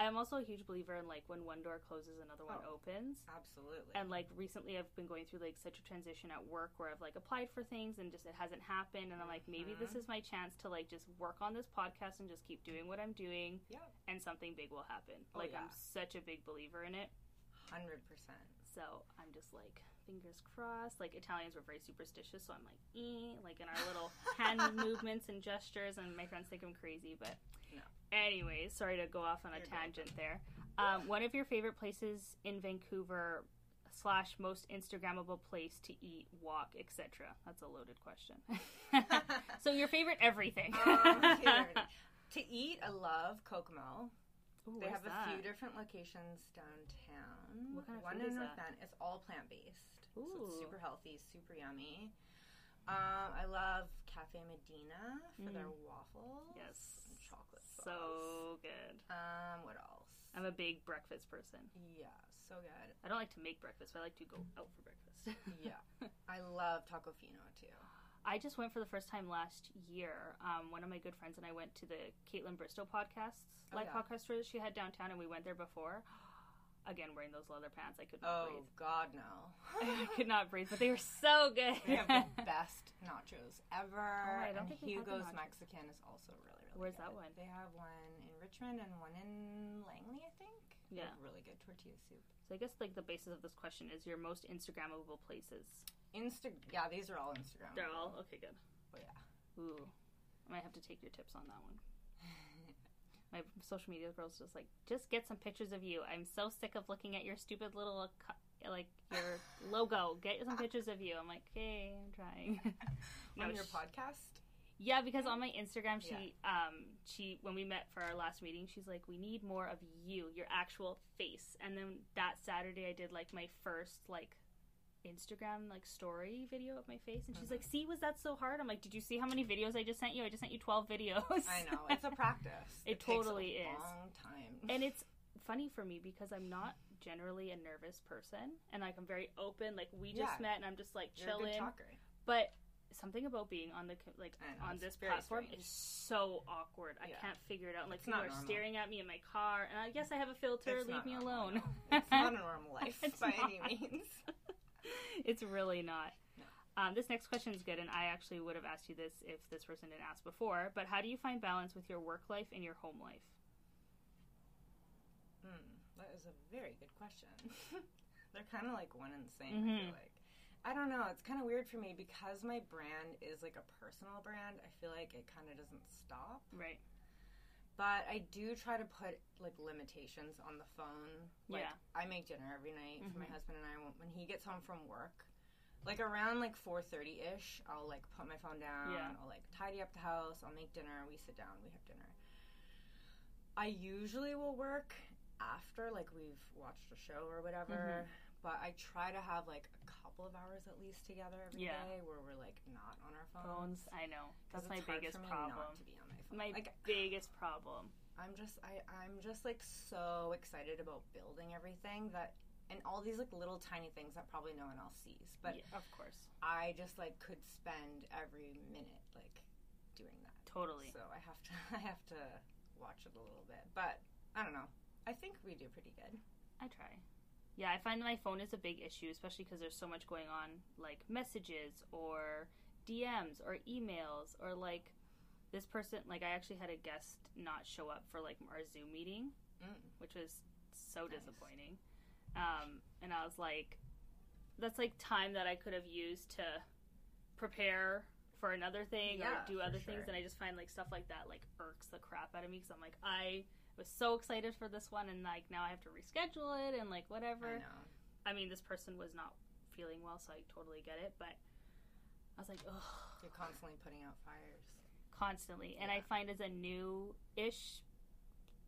I'm also a huge believer in like when one door closes, another one Oh. opens. absolutely. and like recently i've been going through like such a transition at work where i've like applied for things and just it hasn't happened and i'm like maybe this Mm-hmm. is my chance to like just work on this podcast and just keep doing what i'm doing yeah, and something big will happen Oh, like yeah. i'm such a big believer in it hundred percent. so i'm just like fingers crossed. Like italians were very superstitious so i'm like eh, like in our little hand movements and gestures and my friends think i'm crazy but No. anyways sorry to go off on a You're tangent there. Um, one of your favorite places in vancouver slash most instagrammable place to eat walk etc that's a loaded question. So your favorite everything. Um, to eat, I love Kokomo. Ooh, They have a that? few different locations downtown. What kind of One food in is North that? Bend. It's all plant based. So it's super healthy, super yummy. Um, I love Cafe Medina for their waffles. Mm. Yes. And chocolate sauce. so good Um, what else? i'm a big breakfast person yeah, so good. i don't like to make breakfast but i like to go out for breakfast Yeah. I love Tacofino too. I just went for the first time last year. Um, one of my good friends and I went to the Kaitlyn Bristowe podcasts, Oh, live yeah. podcast that she had downtown, and we went there before. Again, wearing those leather pants, I could not Oh breathe. God, no! I could not breathe, but they were so good. They have the best nachos ever. Oh, I don't and think we had the Hugo's. Mexican is also really, really good. Where's good. that one? They have one in Richmond and one in Langley, I think. Yeah. really good tortilla soup. so I guess like the basis of this question is your most Instagrammable places. Insta, yeah, these are all Instagram. They're all okay. Good. Oh yeah. Ooh, I might have to take your tips on that one. My social media girl's just like, just get some pictures of you. I'm so sick of looking at your stupid little, like your logo. Get some pictures of you. I'm like, okay, I'm trying. On your podcast. Yeah, because on my Instagram, she, um, she when we met for our last meeting, she's like, we need more of you, your actual face. And then that Saturday, I did like my first like Instagram like story video of my face, and she's like, mm-hmm. "See, was that so hard?" I'm like, "Did you see how many videos I just sent you? I just sent you 12 videos." I know it's a practice. It takes totally a is. Long time. and it's funny for me because I'm not generally a nervous person, and like I'm very open. Like we just Yeah. met, and I'm just like You're a good chilling. But something about being on the like know, on this platform strange. is so awkward. I Yeah. can't figure it out. Like It's people not are normal. staring at me in my car, and I guess I have a filter. It's Leave me normal, alone. It's not a normal life by any means. it's really not. No. Um, this next question is good, and I actually would have asked you this if this person didn't ask before. But how do you find balance with your work life and your home life? Hmm, that is a very good question. They're kind of like one and the same. I Mhm. feel like. I don't know. It's kind of weird for me because my brand is like a personal brand. I feel like it kind of doesn't stop. Right. But I do try to put like limitations on the phone. Like Yeah. I make dinner every night for my Mhm. husband and I when- he gets home from work. Like around like 4:30 ish, I'll like put my phone down. Yeah. I'll like tidy up the house. I'll make dinner. We sit down. We have dinner. I usually will work after like we've watched a show or whatever. but I try to have like a couple of hours at least together every day Yeah. where we're like not on our phones. Phones, I know That's my biggest problem. Not to be on my. My like biggest problem. I'm just I I'm just like so excited about building everything that and all these like little tiny things that probably no one else sees. But Yeah, of course. I just like could spend every minute like doing that. Totally. So I have to I have to watch it a little bit. But I don't know. I think we do pretty good. I try. Yeah, I find my phone is a big issue, especially because there's so much going on, like messages or DMs or emails or like this person. Like I actually had a guest not show up for like our Zoom meeting, Mm. which was so Nice. disappointing. Um, and I was like, that's like time that I could have used to prepare for another thing Yeah, or do other sure. things. And I just find like stuff like that like irks the crap out of me because I'm like I was so excited for this one and like now I have to reschedule it and like whatever. I know. I mean, this person was not feeling well, so I totally get it. But I was like, ugh, You're constantly putting out fires. Constantly. And I find as a new ish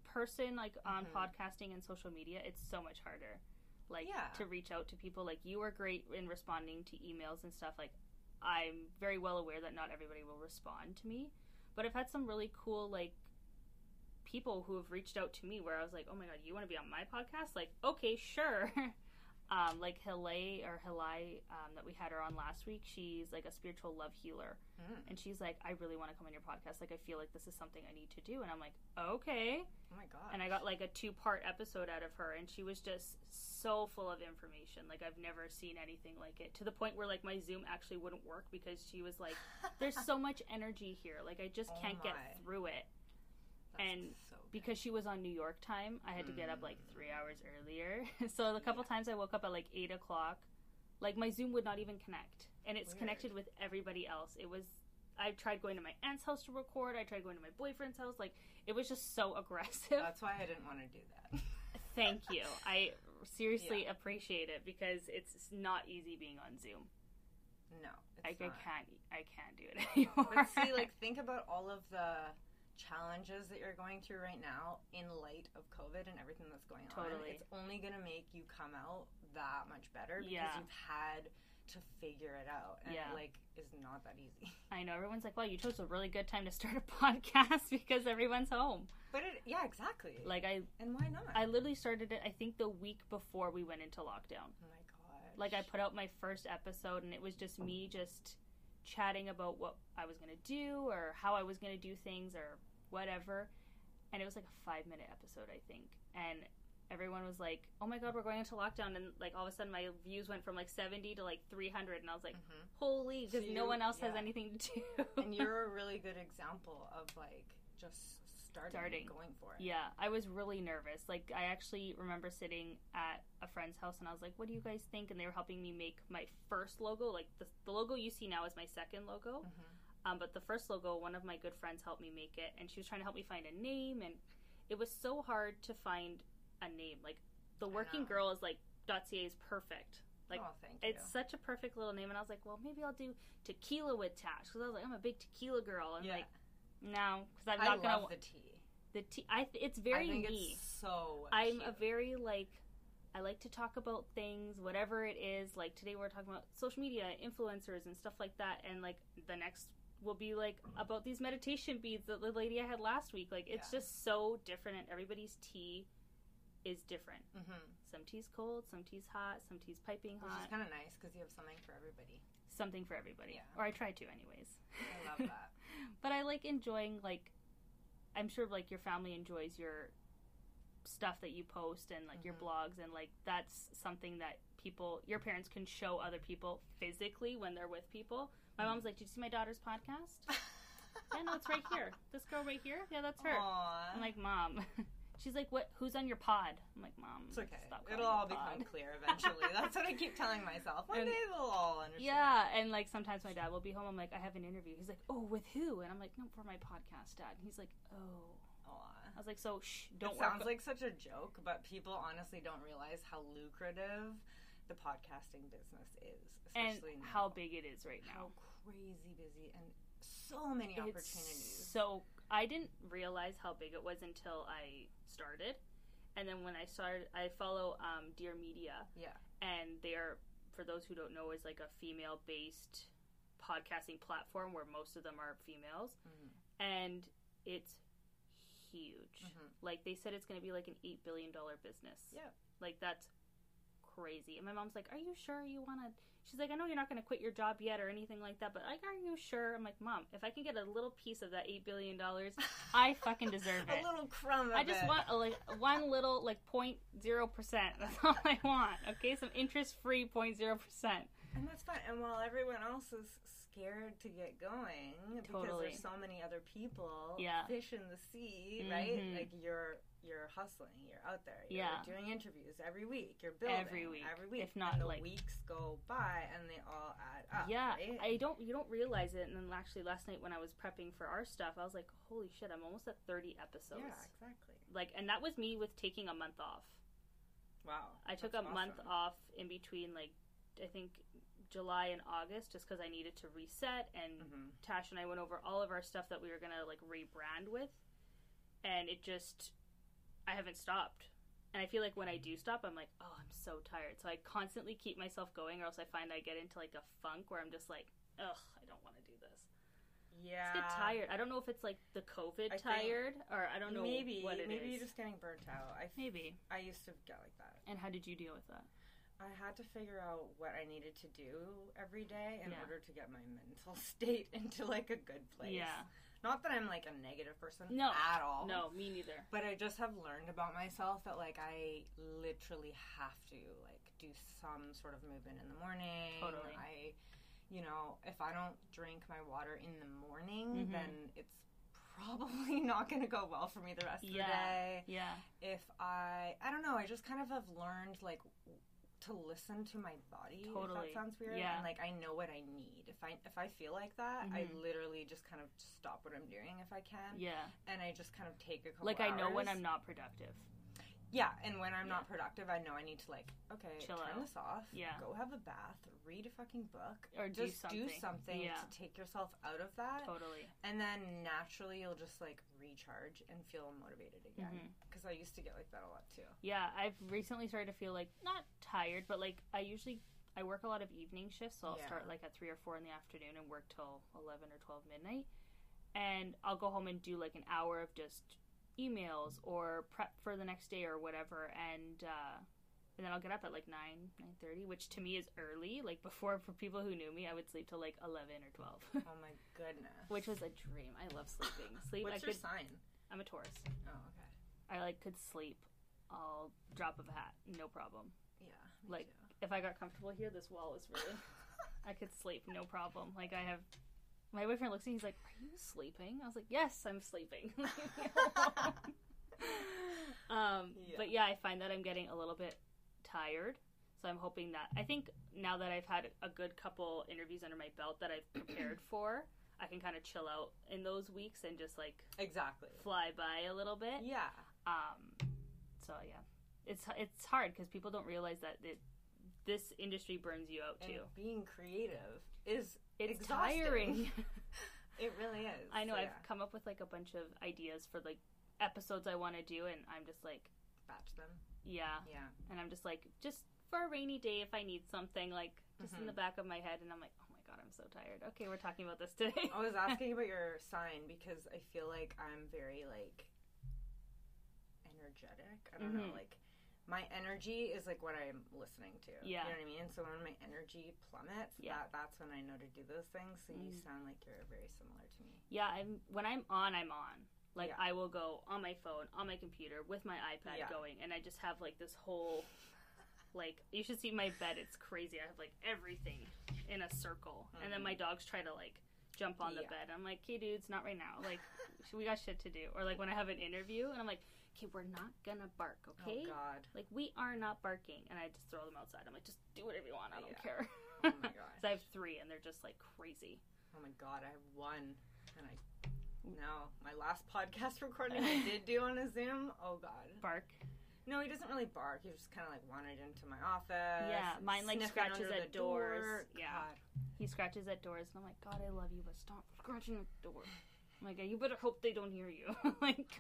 person, like on Mhm. podcasting and social media, it's so much harder. Like Yeah. to reach out to people. Like you are great in responding to emails and stuff. Like I'm very well aware that not everybody will respond to me, but I've had some really cool like people who have reached out to me where I was like, "Oh my god, you want to be on my podcast?" Like, okay, sure. um, like Hilay or Hilai um, that we had her on last week. She's like a spiritual love healer, Mm. and she's like, "I really want to come on your podcast. Like, I feel like this is something I need to do." And I'm like, "Okay." Oh my god. And I got like a two part episode out of her, and she was just so full of information. Like I've never seen anything like it. To the point where like my Zoom actually wouldn't work because she was like, "There's so much energy here. Like I just Oh can't get through it." And so. Because she was on New York time, I had to get up like three hours earlier. so a couple Yeah. times I woke up at like eight o'clock, like my Zoom would not even connect, and it's Weird. connected with everybody else. It was. I tried going to my aunt's house to record. I tried going to my boyfriend's house. Like it was just so aggressive. That's why I didn't want to do that. Thank you. I seriously appreciate it because it's not easy being on Zoom. no, I, it's I not. can't. I can't do it anymore. But see, like, think about all of the challenges that you're going through right now in light of COVID and everything that's going on. It's only going to make you come out that much better because Yeah. you've had to figure it out. And Yeah. it, like, is not that easy. I know everyone's like, "Well, you chose a really good time to start a podcast because everyone's home." But it, yeah, exactly. Like I, and why not? I literally started it. I think the week before we went into lockdown. oh my god. Like I put out my first episode, and it was just me just chatting about what I was gonna do or how I was gonna do things or whatever. And it was like a five minute episode, I think. And everyone was like, "Oh my god, we're going into lockdown!" And like all of a sudden, my views went from like seventy to like three hundred, and I was like, Mhm. "Holy!" Because So no one else has anything to do. and you're a really good example of like just starting, Starting. going for it. Yeah, I was really nervous. Like, I actually remember sitting at a friend's house and I was like, What do you guys think? And they were helping me make my first logo. Like, the, the logo you see now is my second logo. Mhm. Um, but the first logo, one of my good friends helped me make it. And she was trying to help me find a name. And it was so hard to find a name. Like, the working girl is like, .ca is perfect. Like, oh, thank you. It's such a perfect little name. And I was like, Well, maybe I'll do tequila with Tash. Because I was like, I'm a big tequila girl. And yeah. like, no, because I'm I not love going to. the tea. The tea, I th- it's very I think me. it's so. I'm a very like I like to talk about things, whatever it is. Like today we're talking about social media, influencers and stuff like that and like the next will be like about these meditation beads that the lady I had last week. Like it's Yeah. just so different and everybody's tea is different. Mhm. Some tea's cold, some tea's hot, some tea's piping hot. Which is kind of nice because you have something for everybody. Something for everybody. Yeah. Or I try to anyways. I love that. but I like enjoying like I'm sure like your family enjoys your stuff that you post and like your Mhm. blogs and like that's something that people your parents can show other people physically when they're with people. My Mhm. mom's like, "Did you see my daughter's podcast?" yeah, no, it's right here. This girl right here. Yeah, that's her. Aw. I'm like, "Mom." She's like, "What? Who's on your pod?" I'm like, "Mom, it's okay. It'll all become clear eventually. That's what I keep telling myself. One And- day they'll all understand. Yeah, and like sometimes my dad will be home. I'm like, I have an interview. He's like, Oh, with who? And I'm like, No, for my podcast, Dad. And he's like, Oh. I was like, So shh, don't it sounds like such a joke, but people honestly don't realize how lucrative the podcasting business is, and especially now. how big it is right how now. crazy busy and so many It's opportunities. so I didn't realize how big it was until I started. And then when I started, I follow um, Dear Media, yeah. and they are, for those who don't know, is like a female based podcasting platform where most of them are females, Mhm. and it's huge. Mhm. Like they said, it's going to be like an eight billion dollar business. Yeah. like that's crazy. And my mom's like, "Are you sure you want to?" She's like, "I know you're not going to quit your job yet or anything like that, but like, are you sure?" I'm like, "Mom, if I can get a little piece of that eight billion dollars, I fucking deserve it." a little crumb. Of I just it. want a, like one little like point zero percent. That's all I want. Okay, some interest free point zero percent. And that's fine. And while everyone else is scared to get going because there's so many other people, Yeah. fish in the sea, right? Mhm. Like you're you're hustling, you're out there, you're Yeah. doing interviews every week, you're building Every week, every week. if not, and the like- weeks go by and they all add up. yeah, right? I don't you don't realize it. And then actually last night when I was prepping for our stuff, I was like, "Holy shit, I'm almost at thirty episodes." yeah, exactly. Like, and that was me with taking a month off. Wow, I took a month off in between, like I think July and August, just because I needed to reset. And Mhm. Tash and I went over all of our stuff that we were gonna like rebrand with, and it just I haven't stopped. And I feel like when I do stop, I'm like, oh, I'm so tired. So I constantly keep myself going, or else I find I get into like a funk where I'm just like, ugh, I don't want to do this. Yeah, just get tired. I don't know if it's like the COVID I tired, or I don't know maybe what it is. maybe you're just getting burnt out. I maybe. I used to get like that. And how did you deal with that? I had to figure out what I needed to do every day in Yeah. order to get my mental state into like a good place. Yeah. Not that I'm like a negative person No. at all. No, me neither. But I just have learned about myself that like I literally have to like do some sort of movement in the morning. Totally. I you know, if I don't drink my water in the morning, Mhm. then it's probably not going to go well for me the rest of Yeah. the day Yeah. if I I don't know, I just kind of have learned like to listen to my body. Totally. If that sounds weird. Yeah. And like I know what I need. If I if I feel like that, I Mhm. literally just kind of stop what I'm doing if I can. Yeah. And I just kind of take a couple Like I know when. I'm not productive. Yeah, and when I'm Yeah. not productive, I know I need to like, okay, Chill turn out. this off. Yeah. Go have a bath, read a fucking book. Or just do something. something Yeah. to take yourself out of that. Totally. And then naturally you'll just like recharge and feel motivated again. Mm-hmm. Because I used to get like that a lot too. Yeah, I've recently started to feel like not tired, but like I usually I work a lot of evening shifts, so I'll Yeah. start like at three or four in the afternoon and work till eleven or twelve midnight, and I'll go home and do like an hour of just emails or prep for the next day or whatever, and uh, and then I'll get up at like nine nine thirty, which to me is early. Like before, for people who knew me, I would sleep till like eleven or 12 oh my goodness. which was a dream. I love sleeping. Sleep. What's I your could. sign? I'm a Taurus. Oh, okay. I like could sleep all drop of a hat, no problem. Yeah. Like- too. if I got comfortable here, this wall is really. I could sleep, no problem. Like I have. My boyfriend looks at me. And he's like, "Are you sleeping?" I was like, "Yes, I'm sleeping." um, Yeah. But yeah, I find that I'm getting a little bit tired. So I'm hoping that I think now that I've had a good couple interviews under my belt that I've prepared for, I can kind of chill out in those weeks and just like exactly. fly by a little bit. Yeah. Um, so yeah, it's it's hard because people don't realize that it, this industry burns you out And too. being creative is It's exhausting. tiring. It really is. I know. So, I've yeah. come up with like a bunch of ideas for like episodes I want to do, and I'm just like, batch them. yeah, Yeah. and I'm just like, just for a rainy day if I need something, like just in Mhm. the back of my head, and I'm like, oh my god, I'm so tired. Okay, we're talking about this today. I was asking about your sign because I feel like I'm very like energetic. I don't know, Mhm. like my energy is like what I'm listening to. Yeah. You know what I mean? So when my energy plummets, Yeah. that that's when I know to do those things. So you Mm. sound like you're very similar to me. yeah, I'm when I'm on, I'm on. Like Yeah. I will go on my phone, on my computer, with my iPad Yeah. going, and I just have like this whole, like you should see my bed. It's crazy. I have like everything in a circle, and then my dogs try to like jump on the Mm-hmm. Yeah. bed. I'm like, okay, dudes, not right now. Like we got shit to do. Or like when I have an interview, and I'm like, okay, we're not gonna bark, oh, okay? Oh God. Like we are not barking, and I just throw them outside. I'm like, just do whatever you want. I don't Yeah. care. Oh my gosh. so I have three, and they're just like crazy. Oh my god, I have one, and I no. My last podcast recording I did do on a Zoom. Oh god. Bark. No, he doesn't really bark. He just kind of like wandered into my office. Yeah, mine, like, scratches at the door. doors. Yeah. God. He scratches at doors, and I'm like, God, I love you, but stop scratching at the door. I'm like, you better hope they don't hear you. like,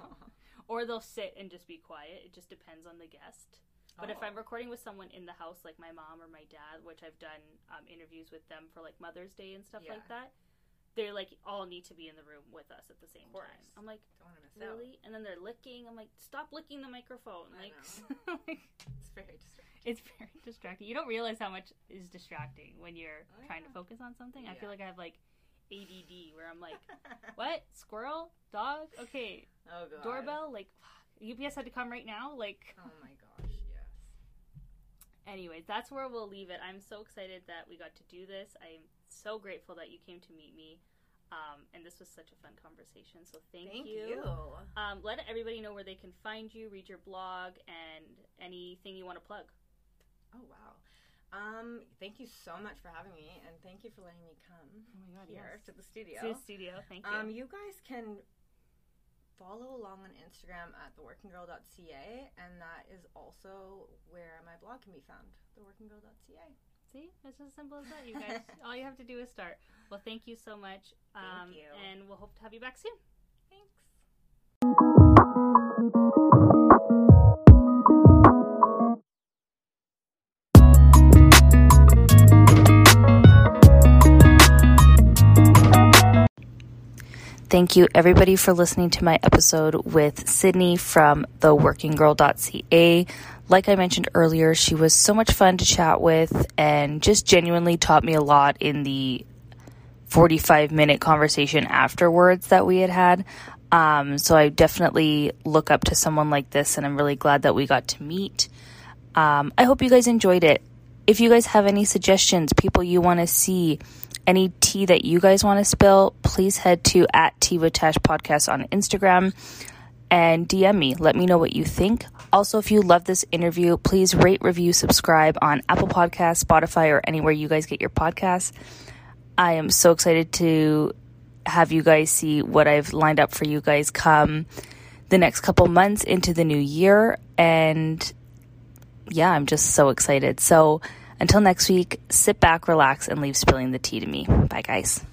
or they'll sit and just be quiet. It just depends on the guest. But if Oh. I'm recording with someone in the house, like my mom or my dad, which I've done um, interviews with them for like Mother's Day and stuff Yeah. like that, they're like all need to be in the room with us at the same time. I'm like, Don't want to miss out. And then they're licking. I'm like, stop licking the microphone. Like, It's very distracting. it's very distracting. You don't realize how much is distracting when you're Oh, trying to focus on something. I feel like I have like ADD where I'm like, what? Squirrel? Dog? Okay. oh god. Doorbell? Like, UPS had to come right now? Like, Oh my gosh. Yes. anyways, that's where we'll leave it. I'm so excited that we got to do this. I'm so grateful that you came to meet me. Um, and this was such a fun conversation. So thank, Thank you. you. Um, let everybody know where they can find you, read your blog, and anything you want to plug. Oh wow. Um, thank you so much for having me, and thank you for letting me come Oh my god, here to the studio. To the studio. Thank you. Um, you guys can follow along on Instagram at theworkinggirl.ca, and that is also where my blog can be found, theworkinggirl.ca. See, it's as simple as that, you guys. All you have to do is start. Well, thank you so much. Um, you. And we'll hope to have you back soon. Thank you, everybody, for listening to my episode with Sydney from the theworkinggirl.ca. Like I mentioned earlier, she was so much fun to chat with and just genuinely taught me a lot in the 45 minute conversation afterwards that we had had. Um, so I definitely look up to someone like this, and I'm really glad that we got to meet. Um, I hope you guys enjoyed it. If you guys have any suggestions, people you want to see, any tea that you guys want to spill, please head to at Tea with Tash Podcast on Instagram and DM me. Let me know what you think. Also, if you love this interview, please rate, review, subscribe on Apple Podcasts, Spotify, or anywhere you guys get your podcasts. I am so excited to have you guys see what I've lined up for you guys come the next couple months into the new year. And yeah, I'm just so excited. So until next week, sit back, relax, and leave spilling the tea to me. Bye, guys.